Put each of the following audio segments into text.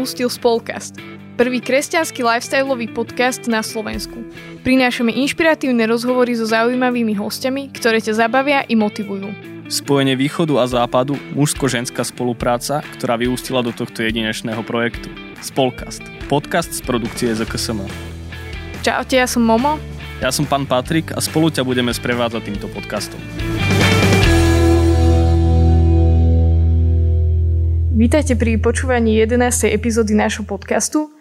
Práve si si pustil Spolcast, prvý kresťanský lifestyleový podcast na Slovensku. Prinášame inšpiratívne rozhovory so zaujímavými hostiami, ktoré ťa zabavia i motivujú. Spojenie východu a západu, mužsko-ženská spolupráca, ktorá vyústila do tohto jedinečného projektu. Spolkast. Podcast z produkcie ZKSM. Čaute, ja som Momo. Ja som pán Patrik a spolu ťa budeme sprevádzať týmto podcastom. Vítajte pri počúvaní 11. epizódy nášho podcastu.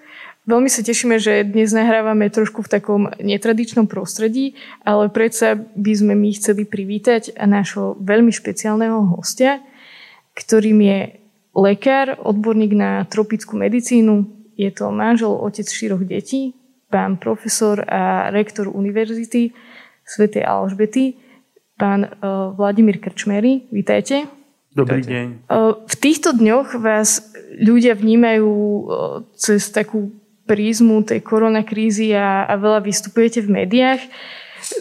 Veľmi sa tešíme, že dnes nahrávame trošku v takom netradičnom prostredí, ale predsa by sme my chceli privítať nášho veľmi špeciálneho hostia, ktorým je lekár, odborník na tropickú medicínu. Je to manžel, otec štyroch detí, pán profesor a rektor univerzity svätej Alžbety, pán uh, Vladimír Krčmery. Vítajte. Dobrý deň. V týchto dňoch vás ľudia vnímajú cez takú prízmu tej koronakrízy a, a veľa vystupujete v médiách.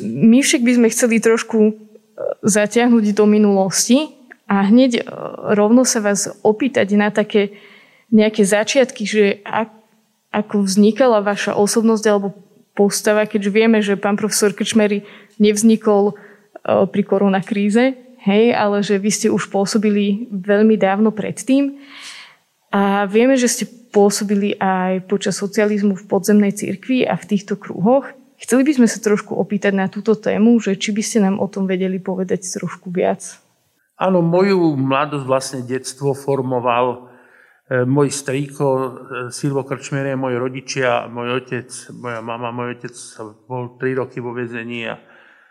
My však by sme chceli trošku zatiahnuť do minulosti a hneď rovno sa vás opýtať na také nejaké začiatky, že ak, ako vznikala vaša osobnosť alebo postava, keďže vieme, že pán profesor Krčmery nevznikol pri koronakríze, hej, ale že vy ste už pôsobili veľmi dávno predtým. A vieme, že ste pôsobili aj počas socializmu v podzemnej cirkvi a v týchto kruhoch. Chceli by sme sa trošku opýtať na túto tému, že či by ste nám o tom vedeli povedať trošku viac. Áno, moju mladosť, vlastne detstvo formoval e, môj strýko e, Silvo Krčmerie, moji rodičia, môj otec, moja mama, môj otec bol 3 roky vo vezení a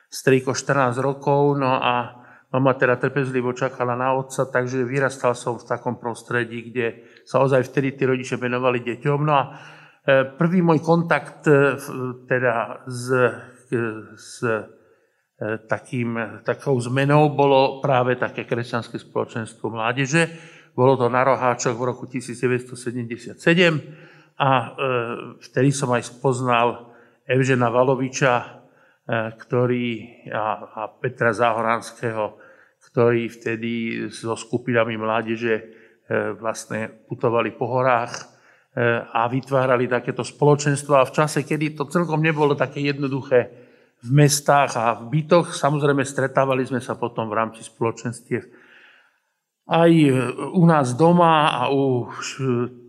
strýko 14 rokov, no a Mama teda trpezlivo čakala na otca, takže vyrastal som v takom prostredí, kde sa ozaj vtedy tí rodičia venovali deťom. No a e, prvý môj kontakt e, teda s, e, s takým, takou zmenou bolo práve také kresťanské spoločenstvo mládeže. Bolo to na Roháčoch v roku 1977 a vtedy som aj spoznal Evžena Valoviča, ktorý, a, a Petra Záhoranského, ktorí vtedy so skupinami mládeže e, vlastne putovali po horách e, a vytvárali takéto spoločenstvo. A v čase, kedy to celkom nebolo také jednoduché v mestách a v bytoch, samozrejme stretávali sme sa potom v rámci spoločenstiev aj u nás doma a u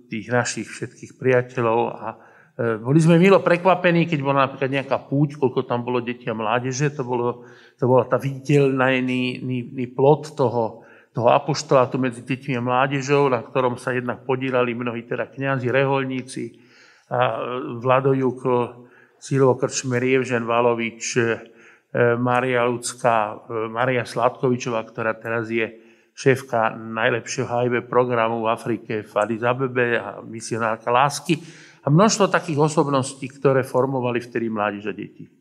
tých našich všetkých priateľov a E, boli sme milo prekvapení, keď bola napríklad nejaká púť, koľko tam bolo deti a mládeže, to, bolo, to bola tá viditeľný plot toho, toho apoštolátu medzi deťmi a mládežou, na ktorom sa jednak podírali mnohí teda kniazy, reholníci, a Vlado Juko, Silvo Krčmer, Evžen Valovič, e, Maria e, Maria Sladkovičová, ktorá teraz je šéfka najlepšieho HIV programu v Afrike v Addis Abebe a misionárka lásky a množstvo takých osobností, ktoré formovali vtedy mládež a deti.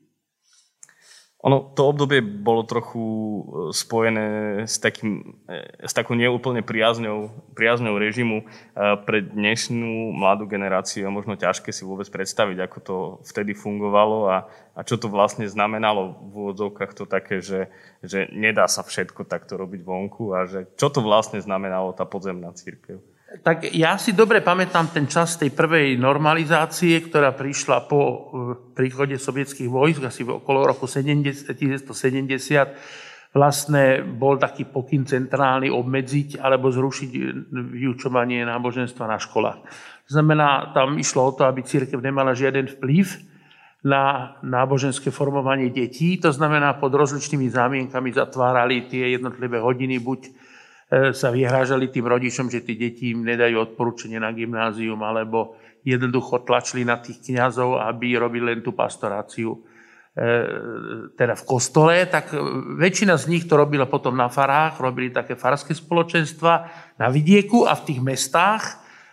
Ono, to obdobie bolo trochu e, spojené s, takým, e, s takou neúplne priazňou, priazňou režimu. E, pre dnešnú mladú generáciu je možno ťažké si vôbec predstaviť, ako to vtedy fungovalo a, a čo to vlastne znamenalo v úvodzovkách to také, že, že nedá sa všetko takto robiť vonku a že čo to vlastne znamenalo tá podzemná církev. Tak ja si dobre pamätám ten čas tej prvej normalizácie, ktorá prišla po e, príchode sovietských vojsk, asi okolo roku 1970. Vlastne bol taký pokyn centrálny obmedziť alebo zrušiť vyučovanie náboženstva na školách. To znamená, tam išlo o to, aby církev nemala žiaden vplyv na náboženské formovanie detí. To znamená, pod rozličnými zámienkami zatvárali tie jednotlivé hodiny buď E, sa vyhrážali tým rodičom, že tí deti im nedajú odporúčanie na gymnázium, alebo jednoducho tlačili na tých kňazov, aby robili len tú pastoráciu e, teda v kostole, tak väčšina z nich to robila potom na farách, robili také farské spoločenstva na vidieku a v tých mestách.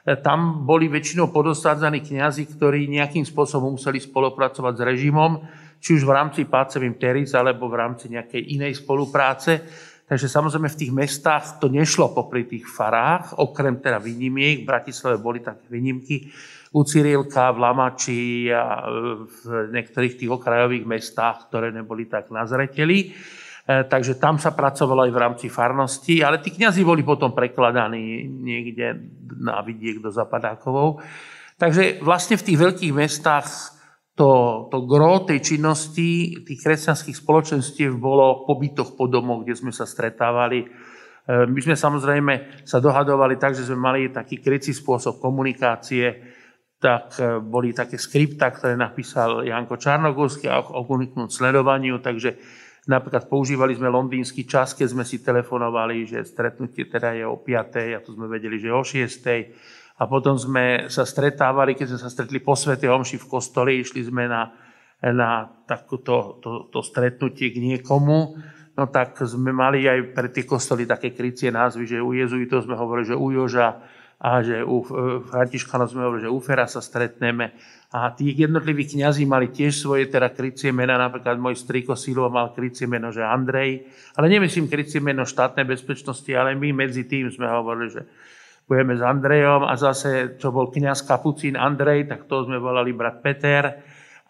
E, tam boli väčšinou podostádzaní kňazi, ktorí nejakým spôsobom museli spolupracovať s režimom, či už v rámci Pácevým Teris, alebo v rámci nejakej inej spolupráce. Takže samozrejme v tých mestách to nešlo popri tých farách, okrem teda výnimiek. V Bratislave boli také výnimky u Cyrilka, v Lamači a v niektorých tých okrajových mestách, ktoré neboli tak na zreteli. E, takže tam sa pracovalo aj v rámci farnosti, ale tí kniazy boli potom prekladaní niekde na vidiek do Zapadákovou. Takže vlastne v tých veľkých mestách to, to gro tej činnosti tých kresťanských spoločenstiev bolo po bytoch, po domoch, kde sme sa stretávali. E, my sme samozrejme sa dohadovali tak, že sme mali taký krycí spôsob komunikácie, tak e, boli také skripta, ktoré napísal Janko Čarnogórsky o uniknúť sledovaniu, takže napríklad používali sme londýnsky čas, keď sme si telefonovali, že stretnutie teda je o 5. a to sme vedeli, že o 6 a potom sme sa stretávali, keď sme sa stretli po Svete Omši v kostole, išli sme na, na takúto to, to stretnutie k niekomu, no tak sme mali aj pre tie kostoly také krycie názvy, že u jezuitov sme hovorili, že u Joža a že u Františkanov sme hovorili, že u Fera sa stretneme. A tí jednotliví kňazi mali tiež svoje teda krycie mena, napríklad môj striko Silva mal krycie meno, že Andrej, ale nemyslím krycie meno štátnej bezpečnosti, ale my medzi tým sme hovorili, že budeme s Andrejom a zase, čo bol kniaz Kapucín Andrej, tak to sme volali brat Peter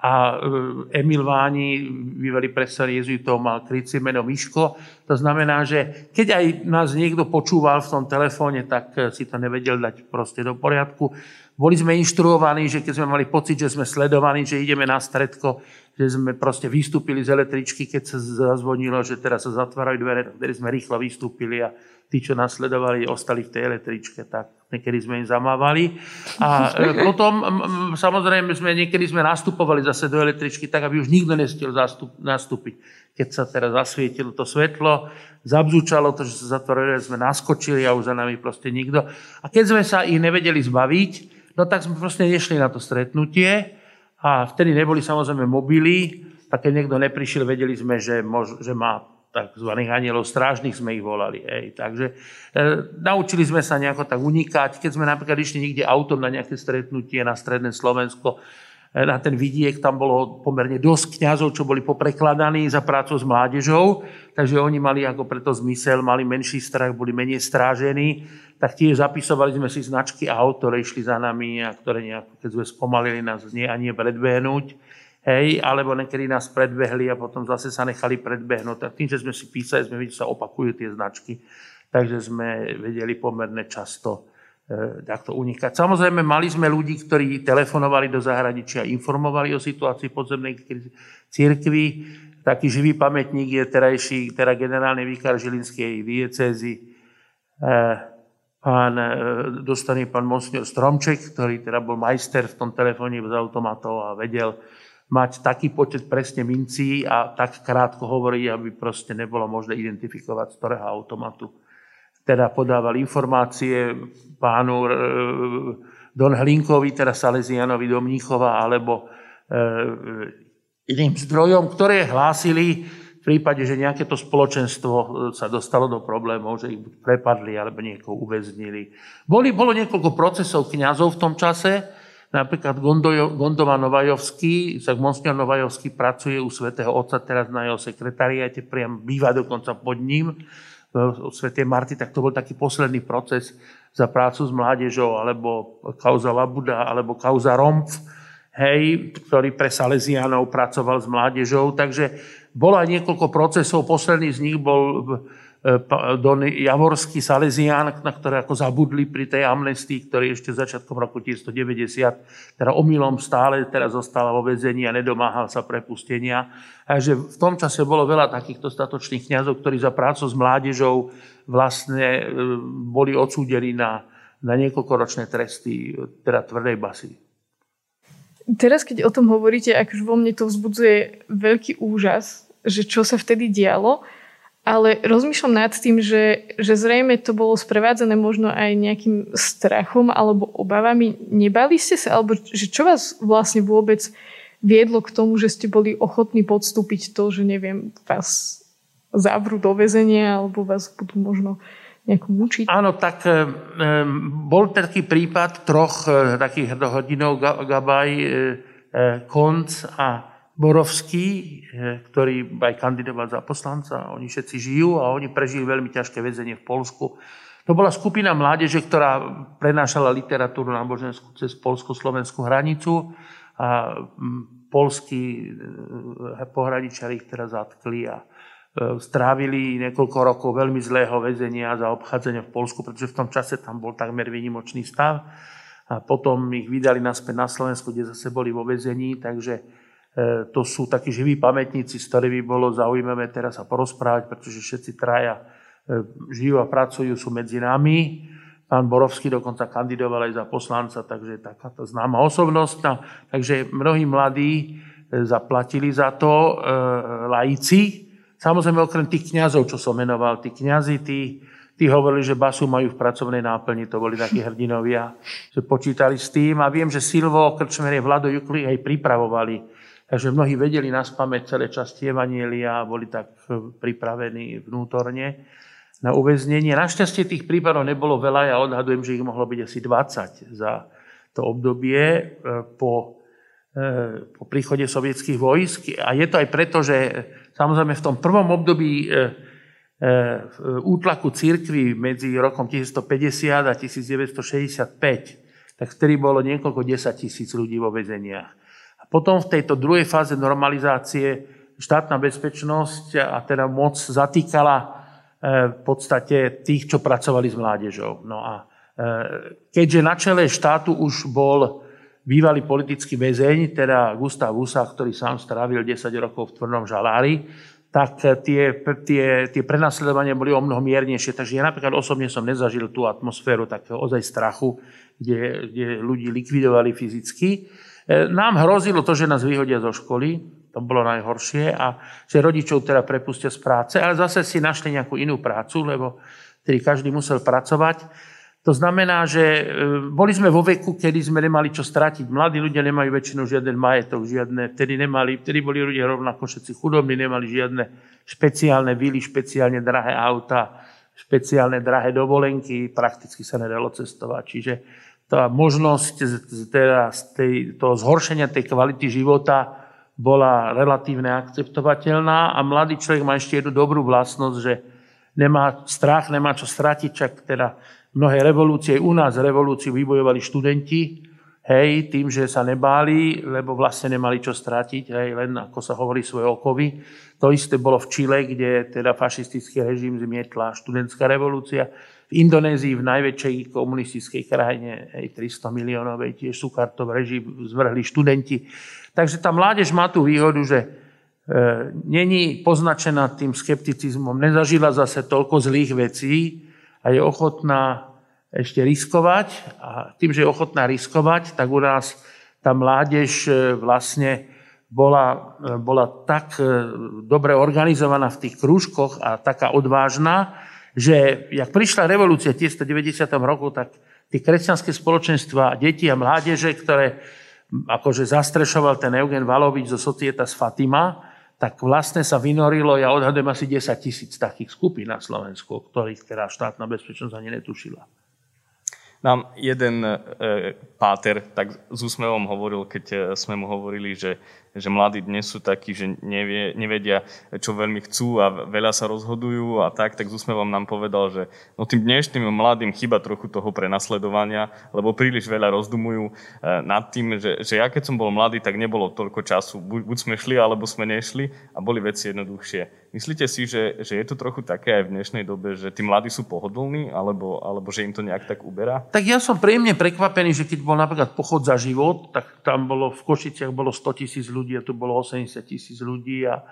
a e, Emil Váni, bývalý profesor jezuitov, mal krycie meno Miško. To znamená, že keď aj nás niekto počúval v tom telefóne, tak e, si to nevedel dať proste do poriadku. Boli sme inštruovaní, že keď sme mali pocit, že sme sledovaní, že ideme na stredko, že sme proste vystúpili z električky, keď sa zazvonilo, že teraz sa zatvárajú dvere, tak sme rýchlo vystúpili a tí, čo nás sledovali, ostali v tej električke, tak niekedy sme im zamávali. A e, potom samozrejme sme niekedy sme nastupovali zase do električky, tak aby už nikto nestiel nastúpiť. Keď sa teraz zasvietilo to svetlo, zabzúčalo to, že sa zatvorili, sme naskočili a už za nami proste nikto. A keď sme sa ich nevedeli zbaviť, no tak sme proste nešli na to stretnutie a vtedy neboli samozrejme mobily, a keď niekto neprišiel, vedeli sme, že, mož, že má tzv. anielov strážnych sme ich volali. Ej. Takže e, naučili sme sa nejako tak unikať. Keď sme napríklad išli niekde autom na nejaké stretnutie na stredné Slovensko, e, na ten vidiek, tam bolo pomerne dosť kňazov, čo boli poprekladaní za prácu s mládežou, takže oni mali ako preto zmysel, mali menší strach, boli menej strážení, tak tiež zapisovali sme si značky aut, ktoré išli za nami a ktoré nejako, keď sme spomalili, nás nie a nie predbehnúť hej, alebo niekedy nás predbehli a potom zase sa nechali predbehnúť. Tak tým, že sme si písali, sme videli, že sa opakujú tie značky, takže sme vedeli pomerne často e, takto unikať. Samozrejme, mali sme ľudí, ktorí telefonovali do zahraničia, informovali o situácii podzemnej církvy. Taký živý pamätník je terajší, teda generálny výkar Žilinskej diecézy, e, pán, e, dostaný pán Monsignor Stromček, ktorý teda bol majster v tom telefóne z automatov a vedel, mať taký počet presne mincí a tak krátko hovorí, aby proste nebolo možné identifikovať z ktorého automatu. Teda podával informácie pánu e, Don Hlinkovi, teda Salesianovi do Mníchova, alebo e, iným zdrojom, ktoré hlásili v prípade, že nejaké to spoločenstvo sa dostalo do problémov, že ich prepadli alebo niekoho uväznili. Boli, bolo niekoľko procesov kňazov v tom čase, Napríklad Gondova Novajovský, tak Monsignor Novajovský pracuje u svätého Otca teraz na jeho sekretariate, priam býva dokonca pod ním, od svätej Marty, tak to bol taký posledný proces za prácu s mládežou, alebo kauza Labuda, alebo kauza Rompf, hej, ktorý pre Salesianov pracoval s mládežou. Takže bolo aj niekoľko procesov, posledný z nich bol Don Javorský Salesián, na ktoré ako zabudli pri tej amnestii, ktorý ešte začiatkom roku 1990, teda omylom stále teraz zostala vo vezení a nedomáhal sa prepustenia. Takže v tom čase bolo veľa takýchto statočných kňazov, ktorí za prácu s mládežou vlastne e, boli odsúdení na, na niekoľkoročné tresty, teda tvrdej basy. Teraz, keď o tom hovoríte, akože vo mne to vzbudzuje veľký úžas, že čo sa vtedy dialo, ale rozmýšľam nad tým, že, že zrejme to bolo sprevádzané možno aj nejakým strachom alebo obavami. Nebali ste sa? Alebo že čo vás vlastne vôbec viedlo k tomu, že ste boli ochotní podstúpiť to, že neviem, vás zavrú do väzenia alebo vás budú možno nejako mučiť? Áno, tak e, bol taký prípad troch e, takých hodinov Gabaj, e, Konc a Borovský, eh, ktorý aj kandidoval za poslanca. Oni všetci žijú a oni prežili veľmi ťažké väzenie v Polsku. To bola skupina mládeže, ktorá prenášala literatúru náboženskú cez polsko-slovenskú hranicu a mm, polskí eh, pohraničari ich teraz zatkli a eh, strávili niekoľko rokov veľmi zlého väzenia za obchádzanie v Polsku, pretože v tom čase tam bol takmer výnimočný stav. A potom ich vydali naspäť na Slovensku, kde zase boli vo väzení, takže to sú takí živí pamätníci, s ktorými bolo zaujímavé teraz sa porozprávať, pretože všetci traja e, žijú a pracujú, sú medzi nami. Pán Borovský dokonca kandidoval aj za poslanca, takže takáto známa osobnosť. No, takže mnohí mladí e, zaplatili za to, laici. Samozrejme okrem tých kňazov, čo som menoval, tí kňazi, tí, tí hovorili, že basu majú v pracovnej náplni, to boli takí hrdinovia, že počítali s tým. A viem, že Silvo, Krčmerie, Vlado Jukli aj pripravovali Takže mnohí vedeli na spameť celé časti Evanielia boli tak e, pripravení vnútorne na uväznenie. Našťastie tých prípadov nebolo veľa, ja odhadujem, že ich mohlo byť asi 20 za to obdobie e, po, e, po príchode sovietských vojsk. A je to aj preto, že samozrejme v tom prvom období útlaku církvy medzi rokom 1950 a 1965, tak vtedy bolo niekoľko 10 tisíc ľudí vo väzeniach. Potom v tejto druhej fáze normalizácie štátna bezpečnosť a teda moc zatýkala e, v podstate tých, čo pracovali s mládežou. No a e, keďže na čele štátu už bol bývalý politický väzeň, teda Gustav Husa, ktorý sám strávil 10 rokov v tvrdom žalári, tak tie, tie, tie prenasledovania boli o mnoho miernejšie. Takže ja napríklad osobne som nezažil tú atmosféru takého ozaj strachu, kde, kde ľudí likvidovali fyzicky. E, nám hrozilo to, že nás vyhodia zo školy, to bolo najhoršie, a že rodičov teda prepustia z práce, ale zase si našli nejakú inú prácu, lebo tedy každý musel pracovať. To znamená, že e, boli sme vo veku, kedy sme nemali čo stratiť. Mladí ľudia nemajú väčšinou žiaden majetok, žiadne, vtedy, nemali, vtedy boli ľudia rovnako všetci chudobní, nemali žiadne špeciálne vily, špeciálne drahé auta, špeciálne drahé dovolenky, prakticky sa nedalo cestovať. Čiže tá možnosť teda tej, toho zhoršenia tej kvality života bola relatívne akceptovateľná a mladý človek má ešte jednu dobrú vlastnosť, že nemá strach, nemá čo stratiť, čak teda mnohé revolúcie, u nás revolúciu vybojovali študenti, hej, tým, že sa nebáli, lebo vlastne nemali čo stratiť, hej, len ako sa hovorí svoje okovy. To isté bolo v Čile, kde teda fašistický režim zmietla študentská revolúcia. V Indonézii, v najväčšej komunistickej krajine, aj 300 miliónovej, tiež Sukartov režim zvrhli študenti. Takže tá mládež má tú výhodu, že e, není poznačená tým skepticizmom, nezažila zase toľko zlých vecí a je ochotná ešte riskovať. A tým, že je ochotná riskovať, tak u nás tá mládež e, vlastne bola, e, bola tak e, dobre organizovaná v tých krúžkoch a taká odvážna, že jak prišla revolúcia v 1990 roku, tak tie kresťanské spoločenstva, deti a mládeže, ktoré akože zastrešoval ten Eugen Valovič zo Societas Fatima, tak vlastne sa vynorilo, ja odhadujem asi 10 tisíc takých skupín na Slovensku, ktorých teda štátna bezpečnosť ani netušila. Nám jeden e, páter tak s úsmevom hovoril, keď e, sme mu hovorili, že že mladí dnes sú takí, že nevie, nevedia, čo veľmi chcú a veľa sa rozhodujú a tak, tak z úsmevom nám povedal, že no tým dnešným mladým chyba trochu toho prenasledovania, lebo príliš veľa rozdumujú eh, nad tým, že, že ja keď som bol mladý, tak nebolo toľko času. Buď, buď sme šli, alebo sme nešli a boli veci jednoduchšie. Myslíte si, že, že je to trochu také aj v dnešnej dobe, že tí mladí sú pohodlní, alebo, alebo že im to nejak tak uberá? Tak ja som príjemne prekvapený, že keď bol napríklad pochod za život, tak tam bolo v Košiciach bolo 100 tisíc ľudí ľudí a tu bolo 80 tisíc ľudí a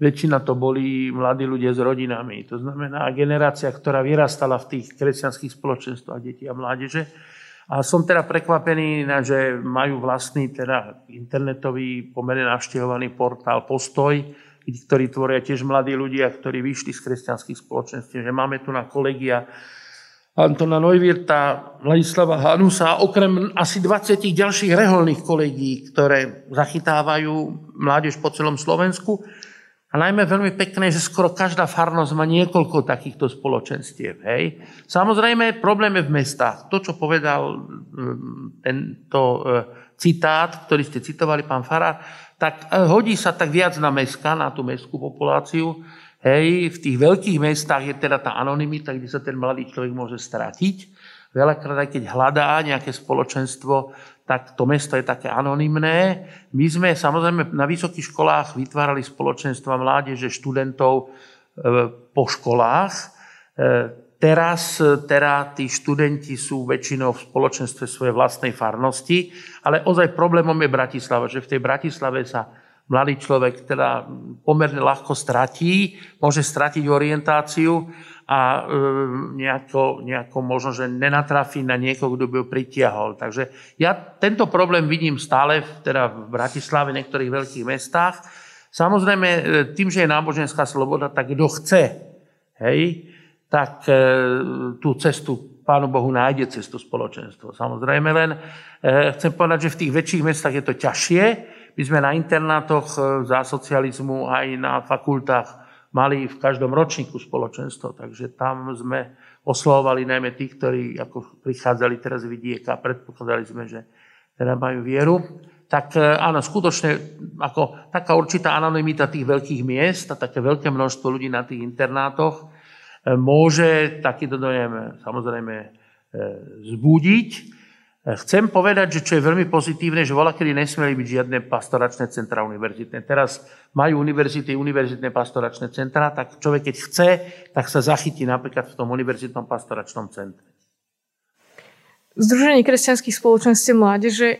väčšina to boli mladí ľudia s rodinami. To znamená generácia, ktorá vyrastala v tých kresťanských spoločenstvách detí a mládeže. A som teda prekvapený, že majú vlastný teda internetový pomerne navštevovaný portál Postoj, ktorý tvoria tiež mladí ľudia, ktorí vyšli z kresťanských spoločenstv. Že máme tu na kolegia Antona Neuwirta, Vladislava Hanusa, okrem asi 20 ďalších reholných kolegí, ktoré zachytávajú mládež po celom Slovensku. A najmä veľmi pekné, že skoro každá farnosť má niekoľko takýchto spoločenstiev. Hej. Samozrejme, problém je v mestách. To, čo povedal mm, tento e, citát, ktorý ste citovali, pán Farár, tak e, hodí sa tak viac na meska, na tú mestskú populáciu. Hej, v tých veľkých mestách je teda tá anonimita, kde sa ten mladý človek môže stratiť. Veľakrát aj keď hľadá nejaké spoločenstvo, tak to mesto je také anonymné. My sme samozrejme na vysokých školách vytvárali spoločenstva mládeže, študentov e, po školách. E, teraz teda tí študenti sú väčšinou v spoločenstve svojej vlastnej farnosti, ale ozaj problémom je Bratislava, že v tej Bratislave sa mladý človek teda pomerne ľahko stratí, môže stratiť orientáciu a e, nejako, nejako možno, že nenatrafí na niekoho, kto by ho pritiahol. Takže ja tento problém vidím stále v, teda v Bratislave, v niektorých veľkých mestách. Samozrejme, e, tým, že je náboženská sloboda, tak kto chce, hej, tak e, tú cestu Pánu Bohu nájde cestu spoločenstvo. Samozrejme len chcem povedať, že v tých väčších mestách je to ťažšie. My sme na internátoch za socializmu aj na fakultách mali v každom ročníku spoločenstvo, takže tam sme oslovovali najmä tých, ktorí ako prichádzali teraz vidieka a predpokladali sme, že teda majú vieru. Tak e, áno, skutočne ako taká určitá anonimita tých veľkých miest a také veľké množstvo ľudí na tých internátoch e, môže takýto dojem samozrejme e, zbudiť. Chcem povedať, že čo je veľmi pozitívne, že voľa kedy nesmeli byť žiadne pastoračné centra univerzitné. Teraz majú univerzity, univerzitné pastoračné centra, tak človek keď chce, tak sa zachytí napríklad v tom univerzitnom pastoračnom centre. Združenie kresťanských spoločenstiev mládeže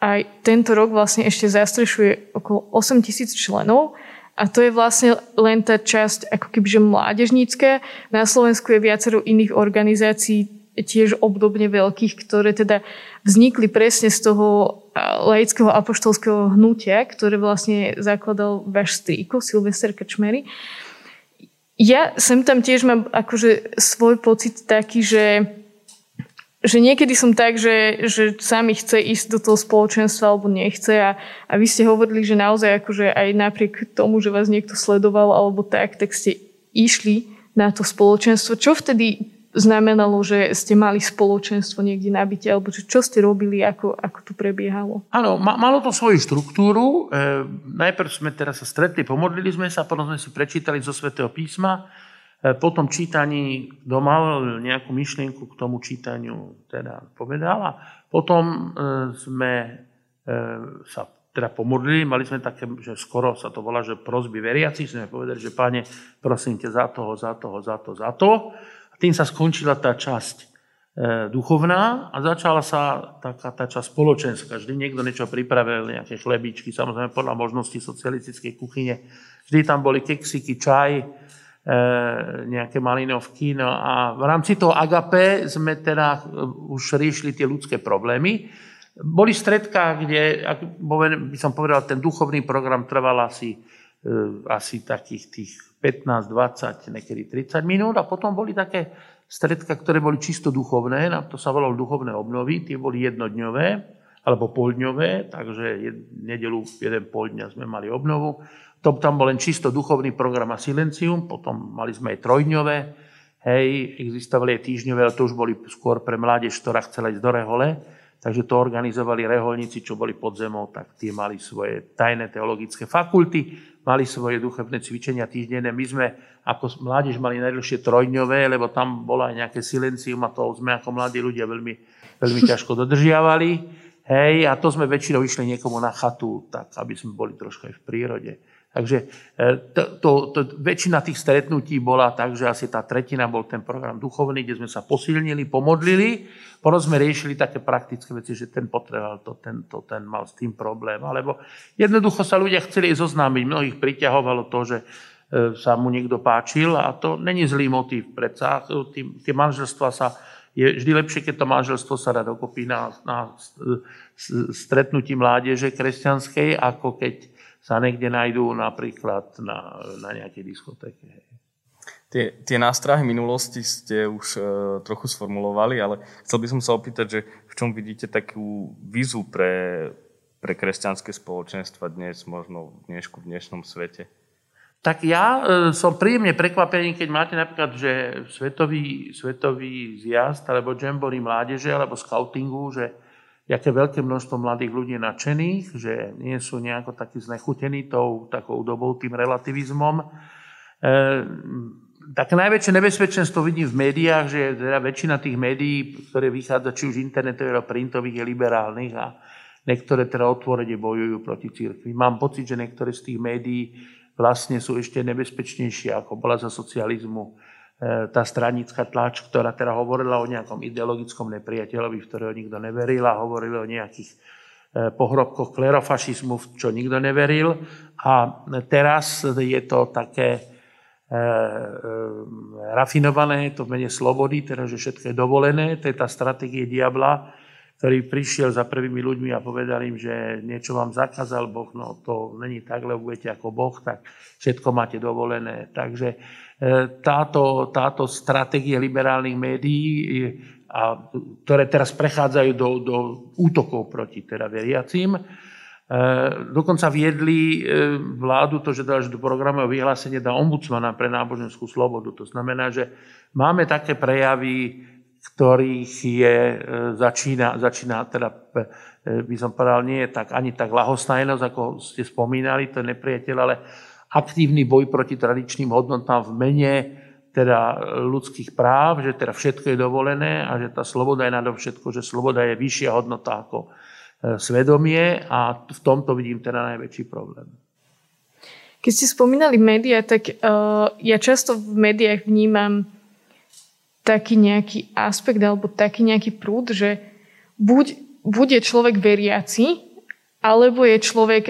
aj tento rok vlastne ešte zastrešuje okolo 8 tisíc členov a to je vlastne len tá časť ako kebyže mládežnícka. Na Slovensku je viacero iných organizácií tiež obdobne veľkých, ktoré teda vznikli presne z toho laického apoštolského hnutia, ktoré vlastne zakladal váš strýko, Silvester Krčmery. Ja sem tam tiež mám akože svoj pocit taký, že, že niekedy som tak, že, že sami chce ísť do toho spoločenstva alebo nechce a, a vy ste hovorili, že naozaj akože aj napriek tomu, že vás niekto sledoval alebo tak, tak ste išli na to spoločenstvo. Čo vtedy znamenalo, že ste mali spoločenstvo niekde na byte, alebo čo ste robili, ako, ako to prebiehalo? Áno, ma, malo to svoju štruktúru. E, najprv sme teraz sa stretli, pomodlili sme sa, potom sme si prečítali zo Svetého písma. E, po tom čítaní, kto mal nejakú myšlienku k tomu čítaniu, teda povedal. Potom e, sme e, sa teda pomodlili, mali sme také, že skoro sa to volá, že prosby veriaci, sme povedali, že páne, prosím ťa za toho, za toho, za to, za to. Tým sa skončila tá časť e, duchovná a začala sa taká tá časť spoločenská. Vždy niekto niečo pripravil, nejaké chlebičky, samozrejme podľa možností socialistickej kuchyne. Vždy tam boli keksiky, čaj, e, nejaké malinovky. No a v rámci toho agape sme teda e, už riešili tie ľudské problémy. Boli stredká, kde, by som povedal, ten duchovný program trval asi, asi takých tých 15, 20, niekedy 30 minút. A potom boli také stredka, ktoré boli čisto duchovné, to sa volalo duchovné obnovy, tie boli jednodňové alebo poldňové, takže nedelu jeden pol dňa sme mali obnovu. To, tam bol len čisto duchovný program a silencium, potom mali sme aj trojdňové, hej, existovali aj týždňové, ale to už boli skôr pre mládež, ktorá chcela ísť do rehole, takže to organizovali reholníci, čo boli pod zemou, tak tie mali svoje tajné teologické fakulty mali svoje duchovné cvičenia týždenné. My sme ako mládež mali najdlhšie trojdňové, lebo tam bolo aj nejaké silencium a to sme ako mladí ľudia veľmi, veľmi ťažko dodržiavali. Hej, a to sme väčšinou išli niekomu na chatu, tak aby sme boli trošku aj v prírode. Takže e, to, to, to, väčšina tých stretnutí bola tak, že asi tá tretina bol ten program duchovný, kde sme sa posilnili, pomodlili, potom sme riešili také praktické veci, že ten potreboval to, ten, to, ten mal s tým problém. Alebo jednoducho sa ľudia chceli zoznámiť, mnohých priťahovalo to, že e, sa mu niekto páčil a to není zlý motív. Predsa tie manželstva sa je vždy lepšie, keď to manželstvo sa dá dokopy na, na stretnutí mládeže kresťanskej, ako keď sa niekde nájdú napríklad na, na nejakej diskotéke. Tie, tie nástrahy minulosti ste už e, trochu sformulovali, ale chcel by som sa opýtať, že v čom vidíte takú vizu pre, pre kresťanské spoločenstva dnes, možno v dnešku, v dnešnom svete? Tak ja e, som príjemne prekvapený, keď máte napríklad, že svetový, svetový zjazd alebo jamboree mládeže alebo scoutingu, že jaké veľké množstvo mladých ľudí je nadšených, že nie sú nejako takí znechutení tou takou dobou, tým relativizmom. E, tak najväčšie nebezpečenstvo vidím v médiách, že teda väčšina tých médií, ktoré vychádza či už internetových alebo printových, je liberálnych a niektoré teda otvorene bojujú proti církvi. Mám pocit, že niektoré z tých médií vlastne sú ešte nebezpečnejšie, ako bola za socializmu tá stranická tlač, ktorá teda hovorila o nejakom ideologickom nepriateľovi, v ktorého nikto neveril a hovorili o nejakých e, pohrobkoch klerofašizmu, čo nikto neveril. A teraz je to také e, rafinované, to v mene slobody, teda, že všetko je dovolené. To je tá stratégie diabla, ktorý prišiel za prvými ľuďmi a povedal im, že niečo vám zakázal Boh, no to není tak, lebo budete ako Boh, tak všetko máte dovolené. Takže E, táto, táto stratégie liberálnych médií, a, ktoré teraz prechádzajú do, do útokov proti teda veriacím, e, dokonca viedli e, vládu to, že dá do programového vyhlásenia dá ombudsmana pre náboženskú slobodu. To znamená, že máme také prejavy, ktorých je, začína, začína teda, by som povedal, nie je tak, ani tak lahostajnosť, ako ste spomínali, to je nepriateľ, ale aktívny boj proti tradičným hodnotám v mene teda ľudských práv, že teda všetko je dovolené a že tá sloboda je nadovšetko, že sloboda je vyššia hodnota ako e, svedomie a v tomto vidím teda najväčší problém. Keď ste spomínali médiá, tak uh, ja často v médiách vnímam taký nejaký aspekt alebo taký nejaký prúd, že buď, buď je človek veriaci, alebo je človek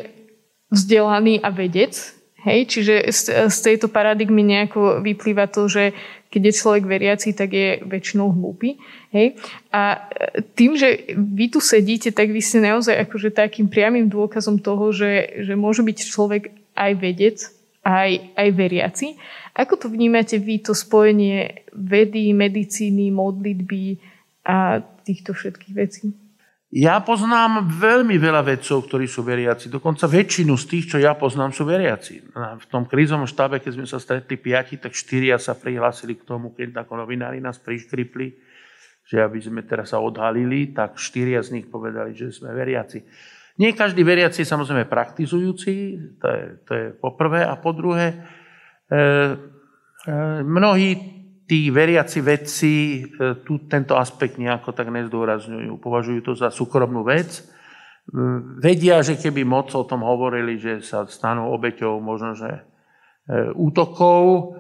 vzdelaný a vedec, Hej, čiže z, z tejto paradigmy nejako vyplýva to, že keď je človek veriaci, tak je väčšinou hlúpy. Hej? A e, tým, že vy tu sedíte, tak vy ste naozaj akože takým priamým dôkazom toho, že, že môže byť človek aj vedec, aj, aj veriaci. Ako to vnímate vy, to spojenie vedy, medicíny, modlitby a týchto všetkých vecí? Ja poznám veľmi veľa vedcov, ktorí sú veriaci. Dokonca väčšinu z tých, čo ja poznám, sú veriaci. V tom krízovom štábe, keď sme sa stretli piati, tak štyria sa prihlásili k tomu, keď ako novinári nás priškripli, že aby sme teraz sa odhalili, tak štyria z nich povedali, že sme veriaci. Nie každý veriaci je samozrejme praktizujúci, to je, to je po. A po druhé, e, e, mnohí tí veriaci vedci e, tu tento aspekt nejako tak nezdôrazňujú. Považujú to za súkromnú vec. E, vedia, že keby moc o tom hovorili, že sa stanú obeťou možno, že e, útokov.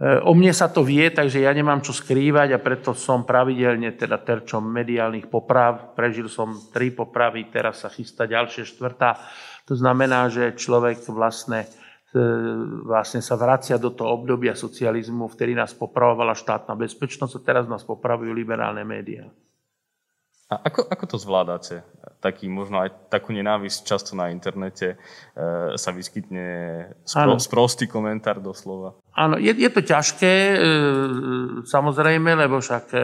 O mne sa to vie, takže ja nemám čo skrývať a preto som pravidelne teda terčom mediálnych poprav. Prežil som tri popravy, teraz sa chystá ďalšie štvrtá. To znamená, že človek vlastne E, vlastne sa vracia do toho obdobia socializmu, vtedy nás popravovala štátna bezpečnosť a teraz nás popravujú liberálne médiá. A ako, ako to zvládate? Taký, možno aj takú nenávisť často na internete e, sa vyskytne spro, sprostý komentár doslova. Áno, je, je to ťažké, e, samozrejme, lebo však e,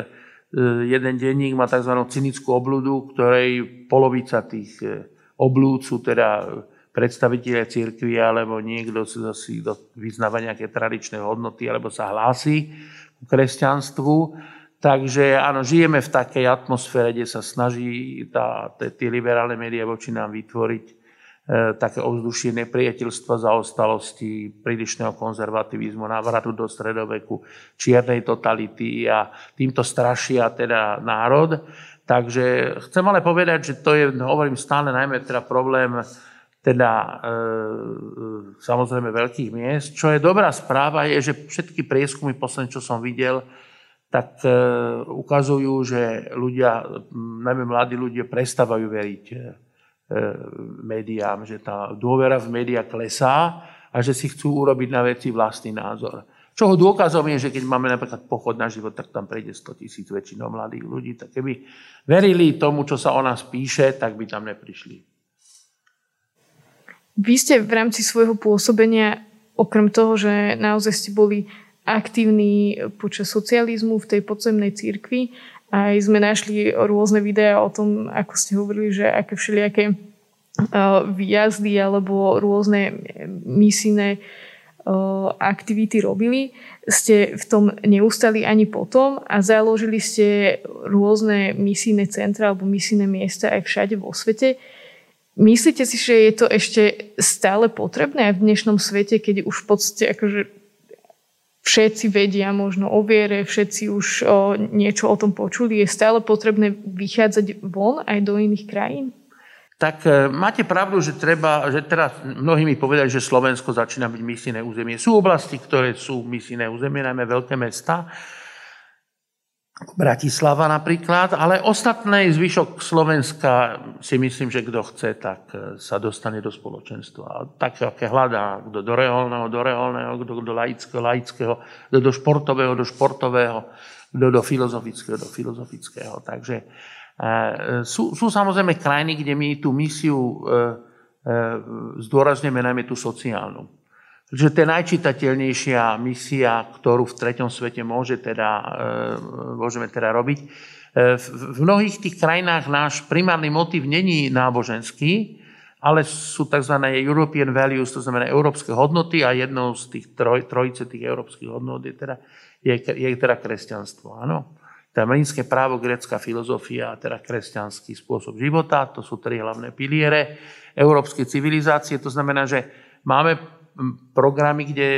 jeden denník má tzv. cynickú obludu, ktorej polovica tých e, oblúd sú teda predstaviteľe církvy alebo niekto si vyznáva nejaké tradičné hodnoty alebo sa hlási k kresťanstvu. Takže áno, žijeme v takej atmosfére, kde sa snaží tá, tie liberálne médiá voči nám vytvoriť e, také ovzdušie nepriateľstva, zaostalosti, prílišného konzervativizmu, návratu do stredoveku, čiernej totality a týmto strašia teda národ. Takže chcem ale povedať, že to je, hovorím stále najmä teda problém teda e, e, samozrejme veľkých miest. Čo je dobrá správa, je, že všetky prieskumy posledné, čo som videl, tak e, ukazujú, že ľudia, najmä mladí ľudia, prestávajú veriť e, médiám, že tá dôvera v médiá klesá a že si chcú urobiť na veci vlastný názor. Čoho dôkazom je, že keď máme napríklad pochod na život, tak tam prejde 100 tisíc väčšinou mladých ľudí. Tak keby verili tomu, čo sa o nás píše, tak by tam neprišli. Vy ste v rámci svojho pôsobenia, okrem toho, že naozaj ste boli aktívni počas socializmu v tej podzemnej cirkvi, aj sme našli rôzne videá o tom, ako ste hovorili, že aké všelijaké výjazdy alebo rôzne misijné aktivity robili, ste v tom neustali ani potom a založili ste rôzne misijné centra alebo misijné miesta aj všade vo svete. Myslíte si, že je to ešte stále potrebné v dnešnom svete, keď už v podstate akože všetci vedia možno o viere, všetci už o, niečo o tom počuli. Je stále potrebné vychádzať von aj do iných krajín? Tak e, máte pravdu, že treba, že teraz mnohí mi povedali, že Slovensko začína byť misijné územie. Sú oblasti, ktoré sú misijné územie, najmä veľké mesta, Bratislava napríklad, ale ostatné zvyšok Slovenska si myslím, že kto chce, tak e, sa dostane do spoločenstva. Tak, aké hľadá, kto do reholného, do reholného, kto do laického, laického, kto do športového, do športového, kto do filozofického, do filozofického. Takže e, sú, sú samozrejme krajiny, kde my tú misiu e, zdôrazňujeme najmä tú sociálnu. Že to je najčitateľnejšia misia, ktorú v treťom svete môže teda, e, môžeme teda robiť. E, v mnohých tých krajinách náš primárny motiv není náboženský, ale sú tzv. European values, to znamená európske hodnoty a jednou z tých troj, trojice tých európskych hodnot je teda, je, je teda kresťanstvo. Áno? Teda mlínske právo, grecká filozofia a teda kresťanský spôsob života, to sú tri hlavné piliere európskej civilizácie. To znamená, že máme programy, kde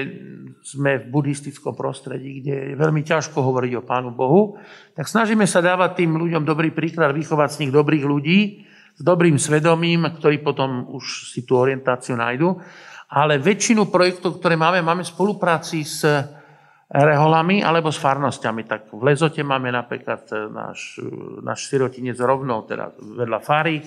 sme v buddhistickom prostredí, kde je veľmi ťažko hovoriť o Pánu Bohu, tak snažíme sa dávať tým ľuďom dobrý príklad, vychovať z nich dobrých ľudí, s dobrým svedomím, ktorí potom už si tú orientáciu nájdu. Ale väčšinu projektov, ktoré máme, máme v spolupráci s reholami alebo s farnosťami. Tak v Lezote máme napríklad náš, náš sirotinec rovnou, teda vedľa Fary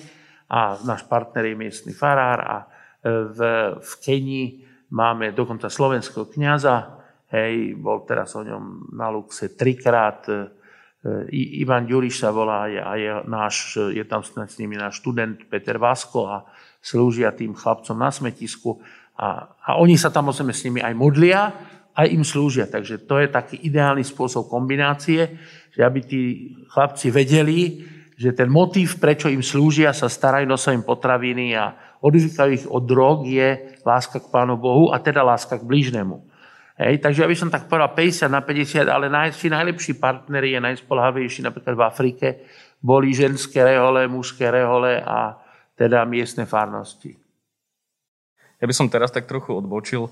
a náš partner je miestny farár a v, v Kenii Máme dokonca slovenského kniaza, hej, bol teraz o ňom na Luxe trikrát. E, Ivan Ďuriš sa volá a je, náš, je tam s nimi náš študent Peter Vasko a slúžia tým chlapcom na smetisku. A, a oni sa tam môžeme s nimi aj modlia, aj im slúžia. Takže to je taký ideálny spôsob kombinácie, že aby tí chlapci vedeli, že ten motív, prečo im slúžia, sa starajú, nosia im potraviny a ich od drog, je láska k Pánu Bohu a teda láska k blížnemu. Hej, takže ja by som tak povedal 50 na 50, ale najlepší, najlepší partneri je najspolhavejší napríklad v Afrike. Boli ženské rehole, mužské rehole a teda miestne farnosti. Ja by som teraz tak trochu odbočil.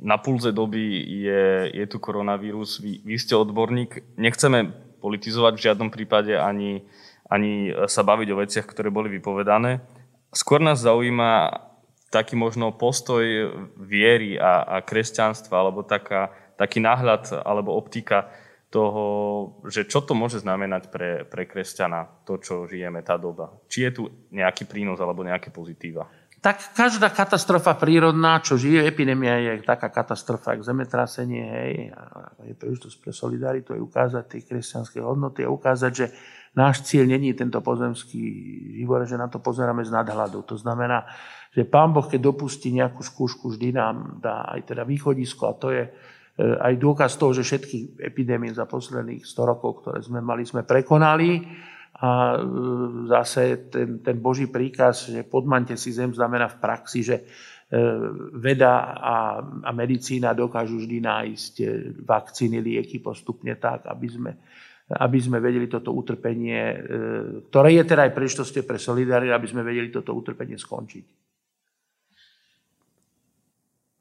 Na pulze doby je, je tu koronavírus. Vy, vy ste odborník. Nechceme politizovať v žiadnom prípade ani, ani sa baviť o veciach, ktoré boli vypovedané. Skôr nás zaujíma taký možno postoj viery a, a kresťanstva, alebo taká, taký náhľad alebo optika toho, že čo to môže znamenať pre, pre kresťana, to, čo žijeme, tá doba. Či je tu nejaký prínos alebo nejaké pozitíva? Tak každá katastrofa prírodná, čo žije, epidémia je taká katastrofa, ako zemetrasenie, hej, a je príležitosť pre solidaritu, je ukázať tie kresťanské hodnoty a ukázať, že náš cieľ není tento pozemský život, že na to pozeráme z nadhľadu. To znamená, že Pán Boh, keď dopustí nejakú skúšku, vždy nám dá aj teda východisko a to je e, aj dôkaz toho, že všetky epidémie za posledných 100 rokov, ktoré sme mali, sme prekonali. A e, zase ten, ten Boží príkaz, že podmante si zem, znamená v praxi, že e, veda a, a medicína dokážu vždy nájsť vakcíny, lieky postupne tak, aby sme aby sme vedeli toto utrpenie, e, ktoré je teda aj príležitosťou pre solidaritu, aby sme vedeli toto utrpenie skončiť.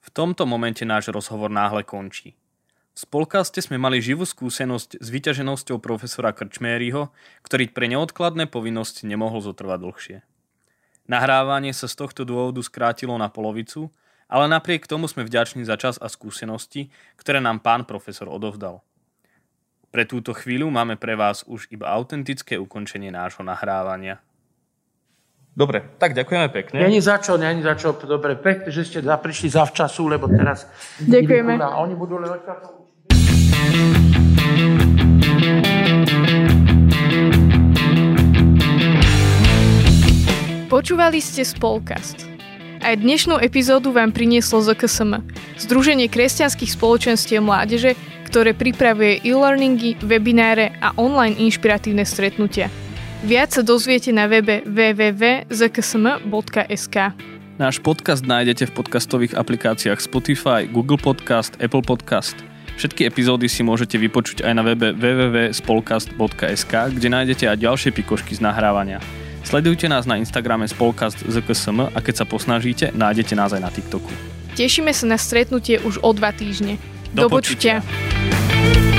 V tomto momente náš rozhovor náhle končí. V spolkaste sme mali živú skúsenosť s vyťaženosťou profesora Krčméryho, ktorý pre neodkladné povinnosti nemohol zotrvať dlhšie. Nahrávanie sa z tohto dôvodu skrátilo na polovicu, ale napriek tomu sme vďační za čas a skúsenosti, ktoré nám pán profesor odovdal. Pre túto chvíľu máme pre vás už iba autentické ukončenie nášho nahrávania. Dobre, tak ďakujeme pekne. Není za čo, není za čo. Dobre, pekne, že ste prišli zavčasu, lebo teraz... Ďakujeme. A oni budú len Počúvali ste Spolkast. Aj dnešnú epizódu vám prinieslo ZKSM, Združenie kresťanských spoločenstiev mládeže, ktoré pripravuje e-learningy, webináre a online inšpiratívne stretnutia. Viac sa dozviete na webe www.zksm.sk. Náš podcast nájdete v podcastových aplikáciách Spotify, Google Podcast, Apple Podcast. Všetky epizódy si môžete vypočuť aj na webe www.spolcast.sk, kde nájdete aj ďalšie pikošky z nahrávania. Sledujte nás na Instagrame spolkast ZKSM a keď sa posnažíte, nájdete nás aj na TikToku. Tešíme sa na stretnutie už o dva týždne. Do Do počutia. počutia.